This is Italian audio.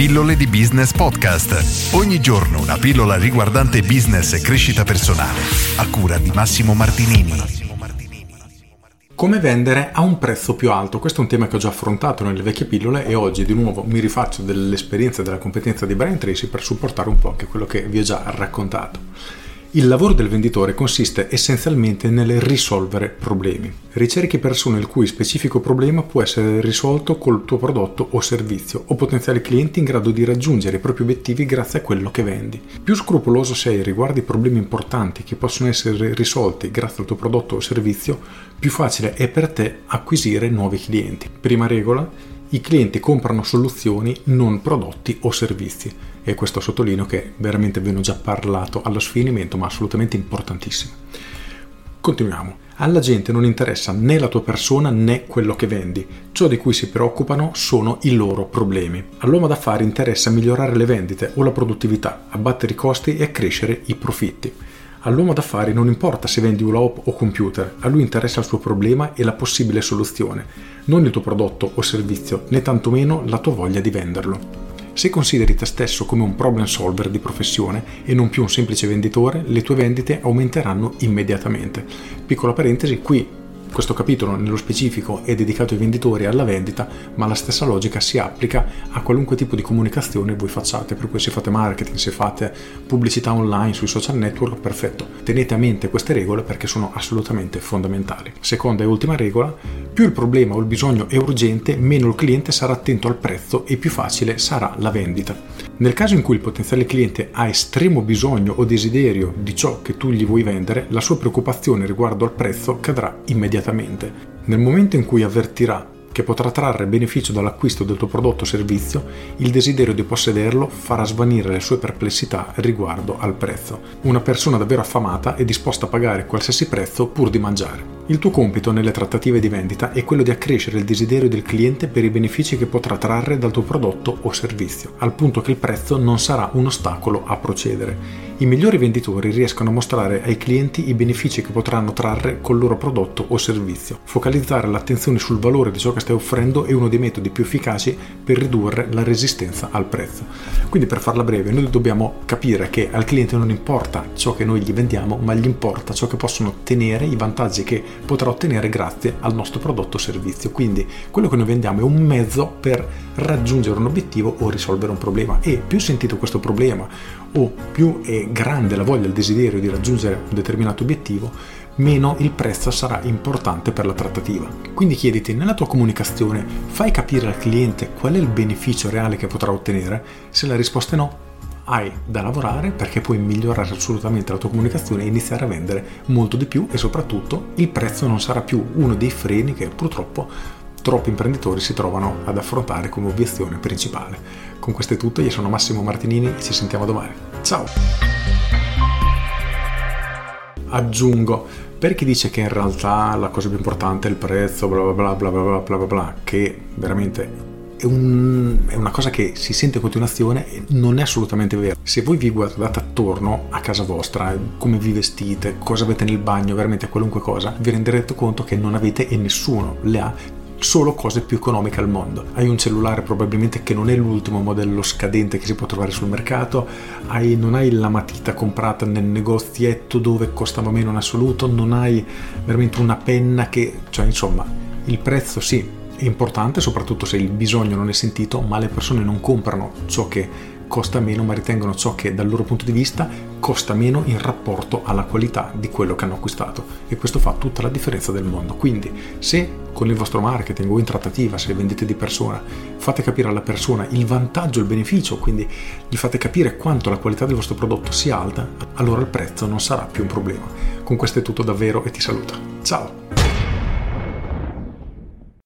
Pillole di Business Podcast. Ogni giorno una pillola riguardante business e crescita personale. A cura di Massimo Martinini. Come vendere a un prezzo più alto? Questo è un tema che ho già affrontato nelle vecchie pillole e oggi di nuovo mi rifaccio dell'esperienza e della competenza di Brian Tracy per supportare un po' anche quello che vi ho già raccontato. Il lavoro del venditore consiste essenzialmente nel risolvere problemi. Ricerchi persone il cui specifico problema può essere risolto col tuo prodotto o servizio o potenziali clienti in grado di raggiungere i propri obiettivi grazie a quello che vendi. Più scrupoloso sei riguardo i problemi importanti che possono essere risolti grazie al tuo prodotto o servizio, più facile è per te acquisire nuovi clienti. Prima regola, i clienti comprano soluzioni, non prodotti o servizi. E questo sottolineo che veramente ve ne ho già parlato allo sfinimento, ma assolutamente importantissimo. Continuiamo. Alla gente non interessa né la tua persona né quello che vendi. Ciò di cui si preoccupano sono i loro problemi. All'uomo d'affari interessa migliorare le vendite o la produttività, abbattere i costi e accrescere i profitti. All'uomo d'affari non importa se vendi un laptop o computer, a lui interessa il suo problema e la possibile soluzione, non il tuo prodotto o servizio, né tantomeno la tua voglia di venderlo. Se consideri te stesso come un problem solver di professione e non più un semplice venditore, le tue vendite aumenteranno immediatamente. Piccola parentesi, qui questo capitolo nello specifico è dedicato ai venditori e alla vendita, ma la stessa logica si applica a qualunque tipo di comunicazione voi facciate, per cui se fate marketing, se fate pubblicità online sui social network, perfetto. Tenete a mente queste regole perché sono assolutamente fondamentali. Seconda e ultima regola, più il problema o il bisogno è urgente, meno il cliente sarà attento al prezzo e più facile sarà la vendita. Nel caso in cui il potenziale cliente ha estremo bisogno o desiderio di ciò che tu gli vuoi vendere, la sua preoccupazione riguardo al prezzo cadrà immediatamente. Nel momento in cui avvertirà che potrà trarre beneficio dall'acquisto del tuo prodotto o servizio, il desiderio di possederlo farà svanire le sue perplessità riguardo al prezzo. Una persona davvero affamata è disposta a pagare qualsiasi prezzo pur di mangiare. Il tuo compito nelle trattative di vendita è quello di accrescere il desiderio del cliente per i benefici che potrà trarre dal tuo prodotto o servizio, al punto che il prezzo non sarà un ostacolo a procedere. I migliori venditori riescono a mostrare ai clienti i benefici che potranno trarre col loro prodotto o servizio. Focalizzare l'attenzione sul valore di ciò che stai offrendo è uno dei metodi più efficaci per ridurre la resistenza al prezzo. Quindi per farla breve, noi dobbiamo capire che al cliente non importa ciò che noi gli vendiamo, ma gli importa ciò che possono ottenere, i vantaggi che potrà ottenere grazie al nostro prodotto o servizio. Quindi quello che noi vendiamo è un mezzo per raggiungere un obiettivo o risolvere un problema e più sentito questo problema o più è grande la voglia, il desiderio di raggiungere un determinato obiettivo, meno il prezzo sarà importante per la trattativa. Quindi chiediti nella tua comunicazione, fai capire al cliente qual è il beneficio reale che potrà ottenere? Se la risposta è no, hai da lavorare perché puoi migliorare assolutamente la tua comunicazione e iniziare a vendere molto di più e soprattutto il prezzo non sarà più uno dei freni che purtroppo troppi imprenditori si trovano ad affrontare come obiezione principale. Con questo è tutto, io sono Massimo Martinini e ci sentiamo domani. Ciao! Aggiungo, per chi dice che in realtà la cosa più importante è il prezzo, bla bla bla bla bla bla bla, bla che veramente è, un, è, una cosa che si sente in continuazione e non è assolutamente vero. Se voi vi guardate attorno a casa vostra, come vi vestite, cosa avete nel bagno, veramente qualunque cosa, vi renderete conto che non avete e nessuno le ha solo cose più economiche al mondo. Hai un cellulare probabilmente che non è l'ultimo modello scadente che si può trovare sul mercato, hai, non hai la matita comprata nel negozietto dove costava meno in assoluto, non hai veramente una penna che... cioè insomma, il prezzo sì, importante soprattutto se il bisogno non è sentito, ma le persone non comprano ciò che costa meno, ma ritengono ciò che dal loro punto di vista costa meno in rapporto alla qualità di quello che hanno acquistato e questo fa tutta la differenza del mondo. Quindi se con il vostro marketing o in trattativa, se vendete di persona, fate capire alla persona il vantaggio, il beneficio, quindi gli fate capire quanto la qualità del vostro prodotto sia alta, allora il prezzo non sarà più un problema. Con questo è tutto davvero e ti saluto. Ciao!